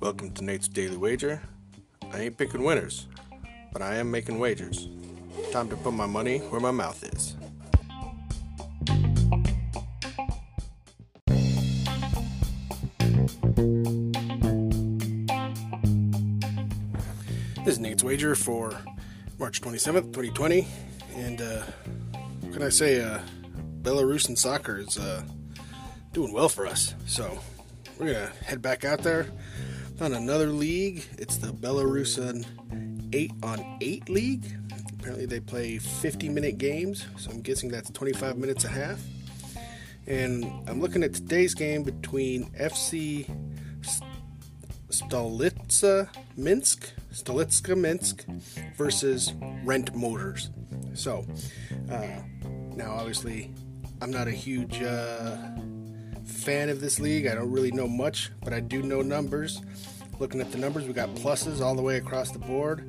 Welcome to Nate's Daily Wager. I ain't picking winners, but I am making wagers. Time to put my money where my mouth is. This is Nate's Wager for March 27th, 2020. And uh, what can I say? Uh, Belarusian soccer is uh, doing well for us. So we're to head back out there. Found another league. It's the Belarusian 8 on 8 league. Apparently, they play 50 minute games. So I'm guessing that's 25 minutes a half. And I'm looking at today's game between FC Stolitsa Minsk, Stolitska Minsk versus Rent Motors. So, uh, now obviously, I'm not a huge uh, fan of this league. I don't really know much, but I do know numbers. Looking at the numbers, we got pluses all the way across the board.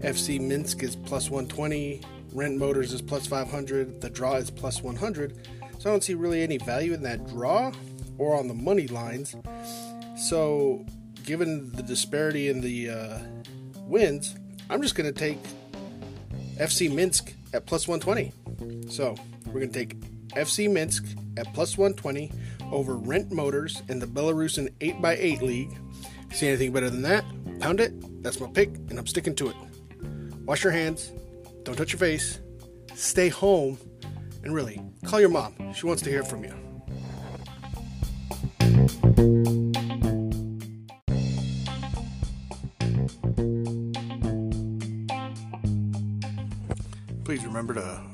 FC Minsk is plus 120, Rent Motors is plus 500, the draw is plus 100. So I don't see really any value in that draw or on the money lines. So given the disparity in the uh, wins, I'm just going to take FC Minsk at plus 120. So we're going to take FC Minsk at plus 120 over Rent Motors in the Belarusian 8x8 league. See anything better than that? Pound it. That's my pick, and I'm sticking to it. Wash your hands. Don't touch your face. Stay home. And really, call your mom. She wants to hear from you. Please remember to